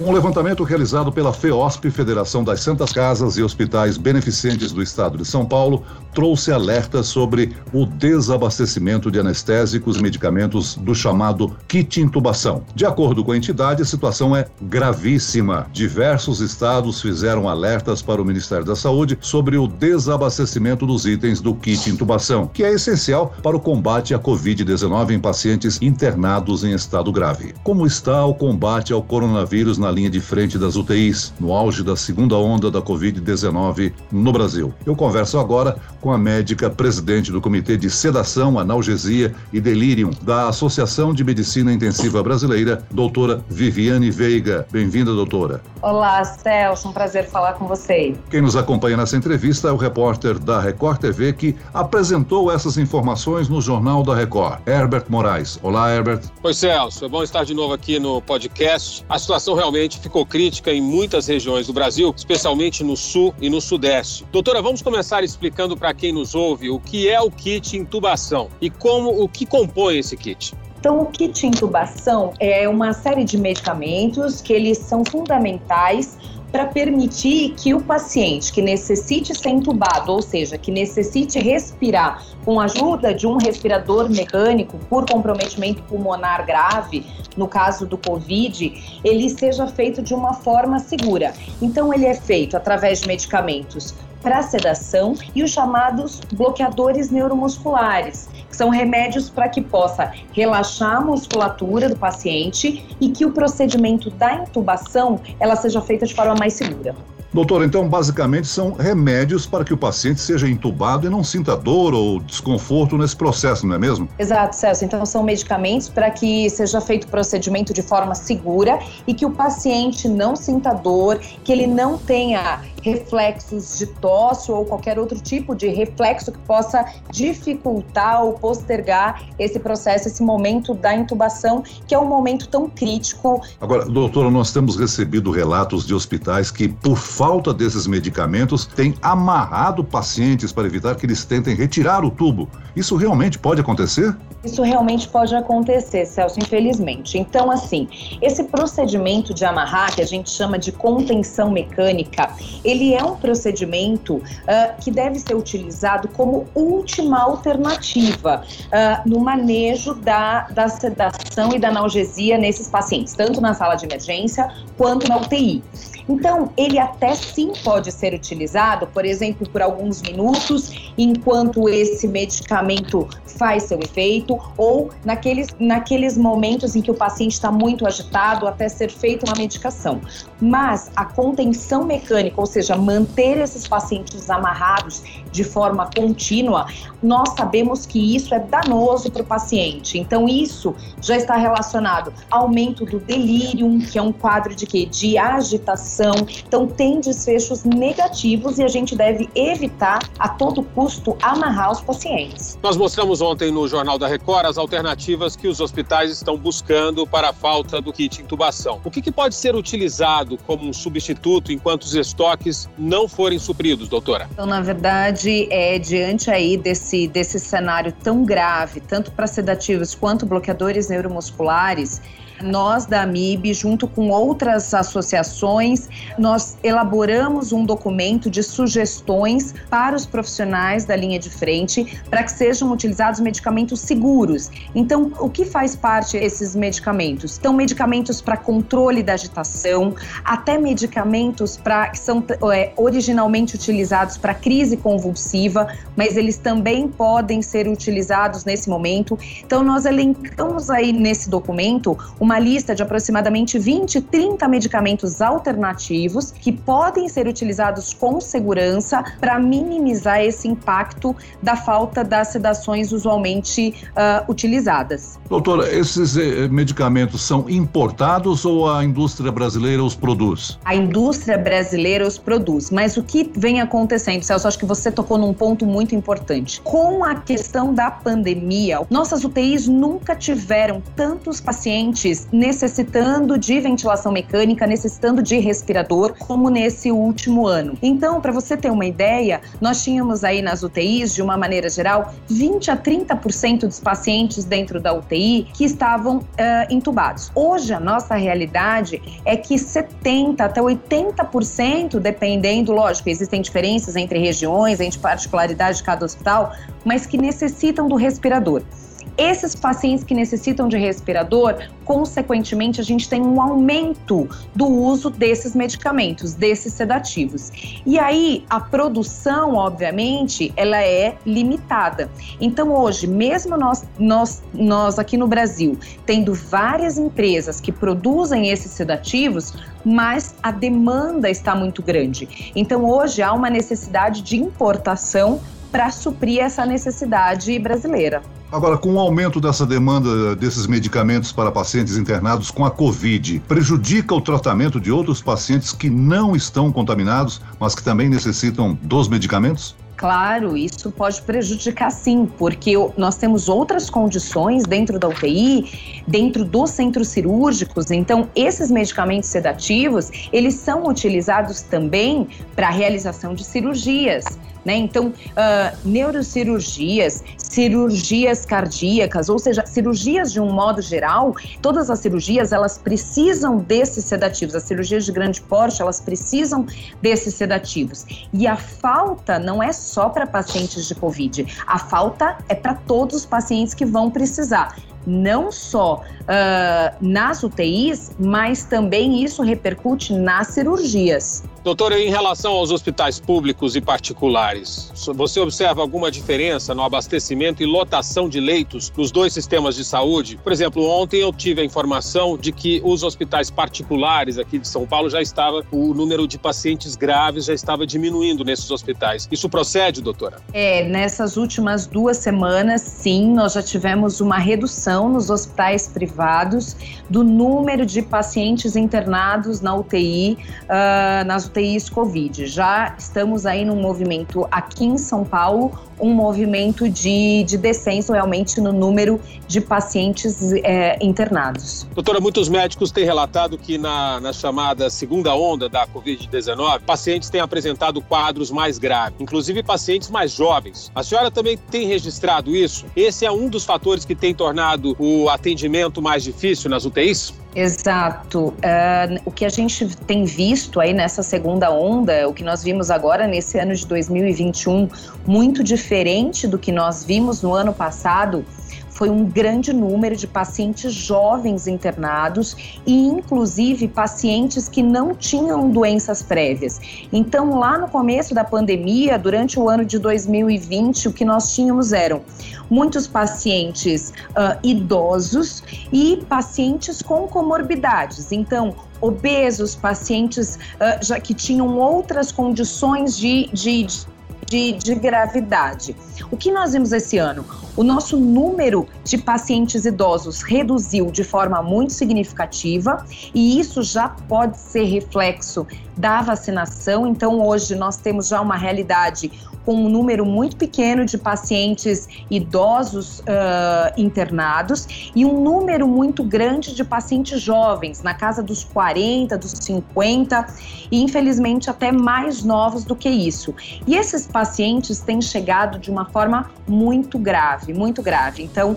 Um levantamento realizado pela FEOSP, Federação das Santas Casas e Hospitais Beneficentes do Estado de São Paulo, trouxe alerta sobre o desabastecimento de anestésicos e medicamentos do chamado kit intubação. De acordo com a entidade, a situação é gravíssima. Diversos estados fizeram alertas para o Ministério da Saúde sobre o desabastecimento dos itens do kit intubação, que é essencial para o combate à Covid-19 em pacientes internados em estado grave. Como está o combate ao coronavírus na linha de frente das UTIs, no auge da segunda onda da Covid-19 no Brasil. Eu converso agora com a médica presidente do Comitê de Sedação, Analgesia e Delírio da Associação de Medicina Intensiva Brasileira, doutora Viviane Veiga. Bem-vinda, doutora. Olá, Celso, um prazer falar com você. Quem nos acompanha nessa entrevista é o repórter da Record TV que apresentou essas informações no Jornal da Record, Herbert Moraes. Olá, Herbert. Oi, Celso. É bom estar de novo aqui no podcast. A situação realmente realmente ficou crítica em muitas regiões do Brasil, especialmente no sul e no sudeste. Doutora, vamos começar explicando para quem nos ouve o que é o kit intubação e como o que compõe esse kit. Então, o kit intubação é uma série de medicamentos que eles são fundamentais para permitir que o paciente que necessite ser entubado, ou seja, que necessite respirar com a ajuda de um respirador mecânico por comprometimento pulmonar grave, no caso do COVID, ele seja feito de uma forma segura. Então, ele é feito através de medicamentos para sedação e os chamados bloqueadores neuromusculares, são remédios para que possa relaxar a musculatura do paciente e que o procedimento da intubação ela seja feita de forma mais segura. Doutor, então basicamente são remédios para que o paciente seja entubado e não sinta dor ou desconforto nesse processo, não é mesmo? Exato, Celso. Então são medicamentos para que seja feito o procedimento de forma segura e que o paciente não sinta dor, que ele não tenha reflexos de tosse ou qualquer outro tipo de reflexo que possa dificultar ou postergar esse processo, esse momento da intubação, que é um momento tão crítico. Agora, doutora, nós temos recebido relatos de hospitais que, por falta desses medicamentos, têm amarrado pacientes para evitar que eles tentem retirar o tubo. Isso realmente pode acontecer? Isso realmente pode acontecer, Celso, infelizmente. Então, assim, esse procedimento de amarrar, que a gente chama de contenção mecânica, ele é um procedimento uh, que deve ser utilizado como última alternativa uh, no manejo da, da sedação e da analgesia nesses pacientes, tanto na sala de emergência quanto na UTI. Então, ele até sim pode ser utilizado, por exemplo, por alguns minutos, enquanto esse medicamento faz seu efeito, ou naqueles, naqueles momentos em que o paciente está muito agitado, até ser feita uma medicação. Mas a contenção mecânica, ou seja, manter esses pacientes amarrados de forma contínua, nós sabemos que isso é danoso para o paciente. Então, isso já está relacionado ao aumento do delírio, que é um quadro de quê? De agitação. Então, tem desfechos negativos e a gente deve evitar a todo custo amarrar os pacientes. Nós mostramos ontem no Jornal da Record as alternativas que os hospitais estão buscando para a falta do kit intubação. O que, que pode ser utilizado como um substituto enquanto os estoques não forem supridos, doutora? Então, na verdade, é diante aí desse, desse cenário tão grave, tanto para sedativos quanto bloqueadores neuromusculares, nós da AMIB, junto com outras associações, nós elaboramos um documento de sugestões para os profissionais da linha de frente para que sejam utilizados medicamentos seguros. Então, o que faz parte esses medicamentos? Então, medicamentos para controle da agitação, até medicamentos para que são é, originalmente utilizados para crise convulsiva, mas eles também podem ser utilizados nesse momento. Então, nós elencamos aí nesse documento uma lista de aproximadamente 20, 30 medicamentos alternativos que podem ser utilizados com segurança para minimizar esse impacto da falta das sedações usualmente uh, utilizadas. Doutora, esses eh, medicamentos são importados ou a indústria brasileira os produz? A indústria brasileira os produz, mas o que vem acontecendo, Celso, acho que você tocou num ponto muito importante. Com a questão da pandemia, nossas UTIs nunca tiveram tantos pacientes necessitando de ventilação mecânica, necessitando de respirador, como nesse último ano. Então, para você ter uma ideia, nós tínhamos aí nas UTIs, de uma maneira geral, 20 a 30% dos pacientes dentro da UTI que estavam uh, entubados. Hoje, a nossa realidade é que 70 até 80%, dependendo, lógico, existem diferenças entre regiões, entre particularidades de cada hospital, mas que necessitam do respirador. Esses pacientes que necessitam de respirador, consequentemente, a gente tem um aumento do uso desses medicamentos, desses sedativos. E aí, a produção, obviamente, ela é limitada. Então, hoje, mesmo nós, nós, nós aqui no Brasil, tendo várias empresas que produzem esses sedativos, mas a demanda está muito grande. Então, hoje há uma necessidade de importação para suprir essa necessidade brasileira. Agora, com o aumento dessa demanda desses medicamentos para pacientes internados com a Covid, prejudica o tratamento de outros pacientes que não estão contaminados, mas que também necessitam dos medicamentos? Claro, isso pode prejudicar sim, porque nós temos outras condições dentro da UTI, dentro dos centros cirúrgicos. Então, esses medicamentos sedativos, eles são utilizados também para a realização de cirurgias né? Então, uh, neurocirurgias, cirurgias cardíacas, ou seja, cirurgias de um modo geral, todas as cirurgias elas precisam desses sedativos. As cirurgias de grande porte elas precisam desses sedativos. E a falta não é só para pacientes de COVID, a falta é para todos os pacientes que vão precisar não só uh, nas UTIs, mas também isso repercute nas cirurgias. Doutora, em relação aos hospitais públicos e particulares, você observa alguma diferença no abastecimento e lotação de leitos nos dois sistemas de saúde? Por exemplo, ontem eu tive a informação de que os hospitais particulares aqui de São Paulo já estava, o número de pacientes graves já estava diminuindo nesses hospitais. Isso procede, doutora? É, nessas últimas duas semanas, sim, nós já tivemos uma redução nos hospitais privados do número de pacientes internados na UTI, uh, nas UTIs Covid. Já estamos aí num movimento aqui em São Paulo, um movimento de, de descenso realmente no número de pacientes é, internados. Doutora, muitos médicos têm relatado que na, na chamada segunda onda da Covid-19, pacientes têm apresentado quadros mais graves, inclusive pacientes mais jovens. A senhora também tem registrado isso? Esse é um dos fatores que tem tornado o atendimento mais difícil nas UTIs? Exato. Uh, o que a gente tem visto aí nessa segunda onda, o que nós vimos agora nesse ano de 2021, muito diferente do que nós vimos no ano passado, foi um grande número de pacientes jovens internados e, inclusive, pacientes que não tinham doenças prévias. Então, lá no começo da pandemia, durante o ano de 2020, o que nós tínhamos eram muitos pacientes uh, idosos e pacientes com comorbidades. Então, obesos, pacientes uh, já que tinham outras condições de, de, de, de gravidade. O que nós vimos esse ano? O nosso número de pacientes idosos reduziu de forma muito significativa e isso já pode ser reflexo da vacinação. Então, hoje nós temos já uma realidade com um número muito pequeno de pacientes idosos uh, internados e um número muito grande de pacientes jovens, na casa dos 40, dos 50 e infelizmente até mais novos do que isso. E esses pacientes têm chegado de uma forma muito grave, muito grave. Então, uh,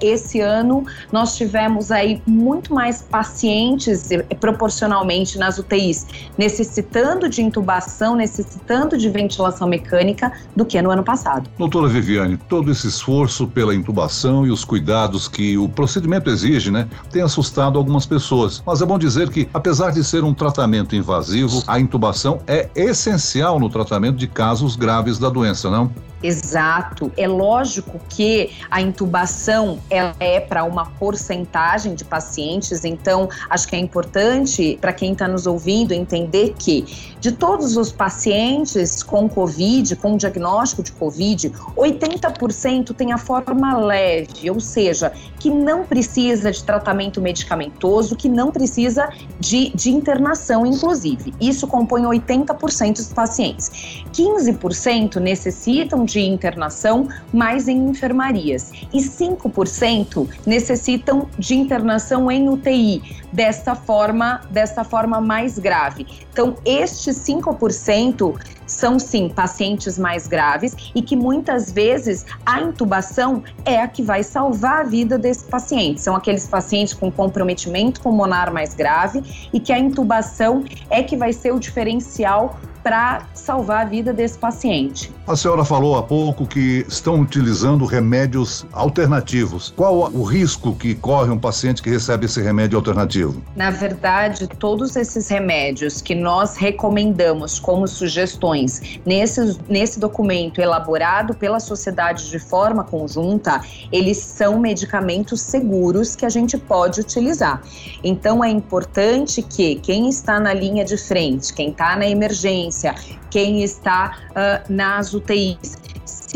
esse ano nós tivemos aí muito mais pacientes eh, proporcionalmente nas UTIs necessitando de intubação, necessitando de ventilação mecânica do que no ano passado. Doutora Viviane, todo esse esforço pela intubação e os cuidados que o procedimento exige, né, tem assustado algumas pessoas. Mas é bom dizer que, apesar de ser um tratamento invasivo, a intubação é essencial no tratamento de casos graves da doença, não? Exato. É lógico que a intubação ela é para uma porcentagem de pacientes, então acho que é importante para quem está nos ouvindo entender que de todos os pacientes com Covid, com diagnóstico de Covid, 80% tem a forma leve, ou seja, que não precisa de tratamento medicamentoso, que não precisa de, de internação, inclusive. Isso compõe 80% dos pacientes. 15% necessitam de de internação, mais em enfermarias. E 5% necessitam de internação em UTI, desta forma, desta forma mais grave. Então, estes 5% são sim pacientes mais graves e que muitas vezes a intubação é a que vai salvar a vida desse paciente. São aqueles pacientes com comprometimento pulmonar mais grave e que a intubação é que vai ser o diferencial para salvar a vida desse paciente. A senhora falou há pouco que estão utilizando remédios alternativos. Qual o risco que corre um paciente que recebe esse remédio alternativo? Na verdade, todos esses remédios que nós recomendamos como sugestões nesse, nesse documento elaborado pela sociedade de forma conjunta, eles são medicamentos seguros que a gente pode utilizar. Então é importante que quem está na linha de frente, quem está na emergência, quem está uh, nas UTIs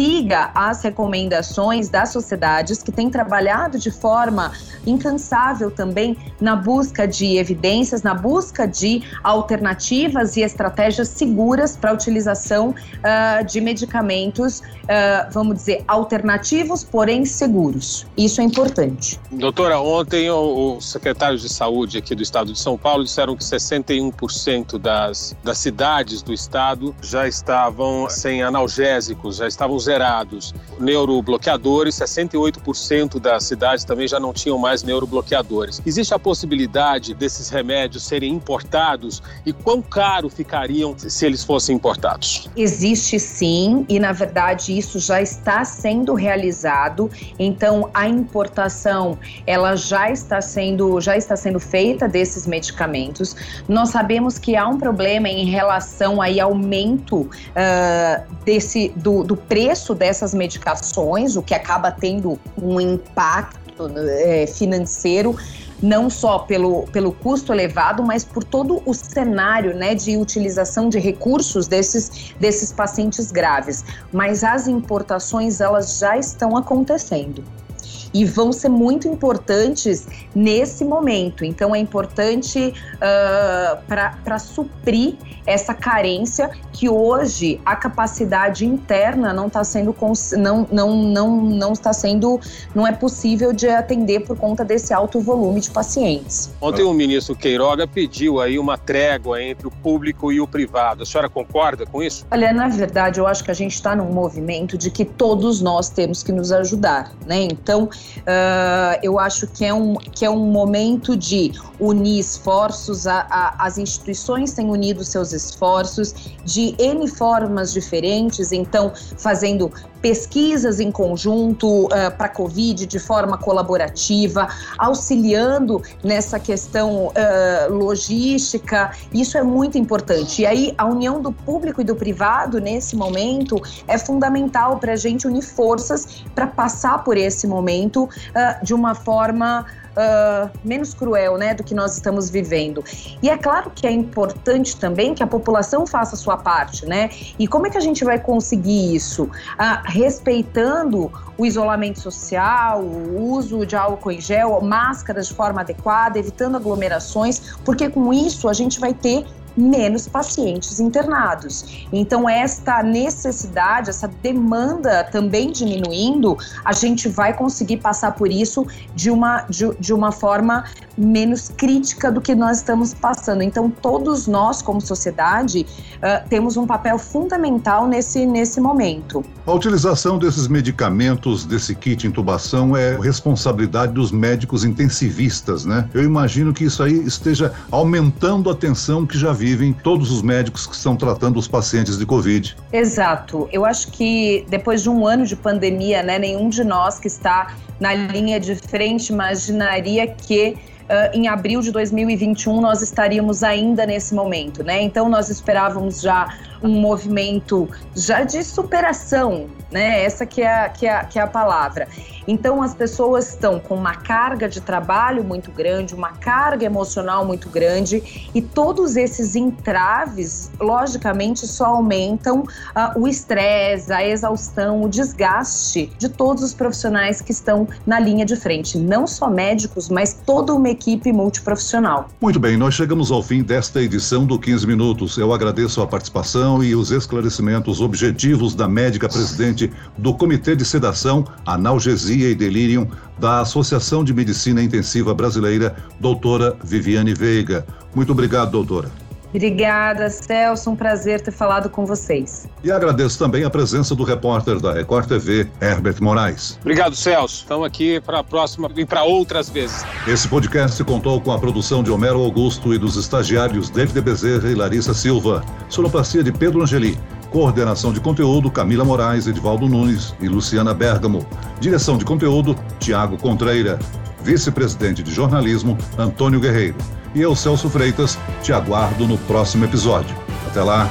siga as recomendações das sociedades que têm trabalhado de forma incansável também na busca de evidências, na busca de alternativas e estratégias seguras para a utilização uh, de medicamentos, uh, vamos dizer, alternativos, porém seguros. Isso é importante. Doutora, ontem os secretários de saúde aqui do estado de São Paulo disseram que 61% das, das cidades do estado já estavam sem analgésicos, já estavam zerados. Neurobloqueadores, 68% das cidades também já não tinham mais neurobloqueadores. Existe a possibilidade desses remédios serem importados e quão caro ficariam se eles fossem importados? Existe sim, e na verdade isso já está sendo realizado. Então a importação ela já está sendo já está sendo feita desses medicamentos. Nós sabemos que há um problema em relação aí ao aumento uh, desse do, do preço preço dessas medicações, o que acaba tendo um impacto é, financeiro não só pelo, pelo custo elevado, mas por todo o cenário né, de utilização de recursos desses, desses pacientes graves. Mas as importações elas já estão acontecendo e vão ser muito importantes nesse momento. Então, é importante uh, para suprir essa carência que hoje a capacidade interna não está sendo não, não, não, não está sendo não é possível de atender por conta desse alto volume de pacientes. Ontem o ministro Queiroga pediu aí uma trégua entre o público e o privado. A senhora concorda com isso? Olha, na verdade, eu acho que a gente está num movimento de que todos nós temos que nos ajudar, né? Então, Uh, eu acho que é, um, que é um momento de unir esforços, a, a, as instituições têm unido seus esforços de N formas diferentes, então fazendo pesquisas em conjunto uh, para a Covid de forma colaborativa, auxiliando nessa questão uh, logística, isso é muito importante. E aí a união do público e do privado nesse momento é fundamental para a gente unir forças para passar por esse momento uh, de uma forma uh, menos cruel né, do que nós estamos vivendo. E é claro que é importante também que a população faça a sua parte, né? E como é que a gente vai conseguir isso? Uh, respeitando o isolamento social, o uso de álcool em gel, máscaras de forma adequada, evitando aglomerações, porque com isso a gente vai ter menos pacientes internados. Então, esta necessidade, essa demanda também diminuindo, a gente vai conseguir passar por isso de uma, de, de uma forma menos crítica do que nós estamos passando. Então, todos nós, como sociedade, uh, temos um papel fundamental nesse, nesse momento. A utilização desses medicamentos, desse kit intubação, é responsabilidade dos médicos intensivistas, né? Eu imagino que isso aí esteja aumentando a tensão que já vivem todos os médicos que estão tratando os pacientes de Covid. Exato. Eu acho que depois de um ano de pandemia, né, nenhum de nós que está na linha de frente imaginaria que Uh, em abril de 2021 nós estaríamos ainda nesse momento, né? Então nós esperávamos já um movimento já de superação, né? Essa que é, a, que é, que é a palavra. Então as pessoas estão com uma carga de trabalho muito grande, uma carga emocional muito grande e todos esses entraves, logicamente, só aumentam uh, o estresse, a exaustão, o desgaste de todos os profissionais que estão na linha de frente, não só médicos, mas toda uma equipe multiprofissional. Muito bem, nós chegamos ao fim desta edição do 15 Minutos. Eu agradeço a participação e os esclarecimentos objetivos da médica presidente do Comitê de Sedação, Analgesia e Delírio da Associação de Medicina Intensiva Brasileira, doutora Viviane Veiga. Muito obrigado, doutora. Obrigada, Celso. Um prazer ter falado com vocês. E agradeço também a presença do repórter da Record TV, Herbert Moraes. Obrigado, Celso. Estamos aqui para a próxima e para outras vezes. Esse podcast contou com a produção de Homero Augusto e dos estagiários David Bezerra e Larissa Silva. Sonoplastia de Pedro Angeli. Coordenação de conteúdo, Camila Moraes, Edvaldo Nunes e Luciana Bergamo. Direção de conteúdo, Tiago Contreira. Vice-presidente de jornalismo, Antônio Guerreiro. E eu, Celso Freitas, te aguardo no próximo episódio. Até lá!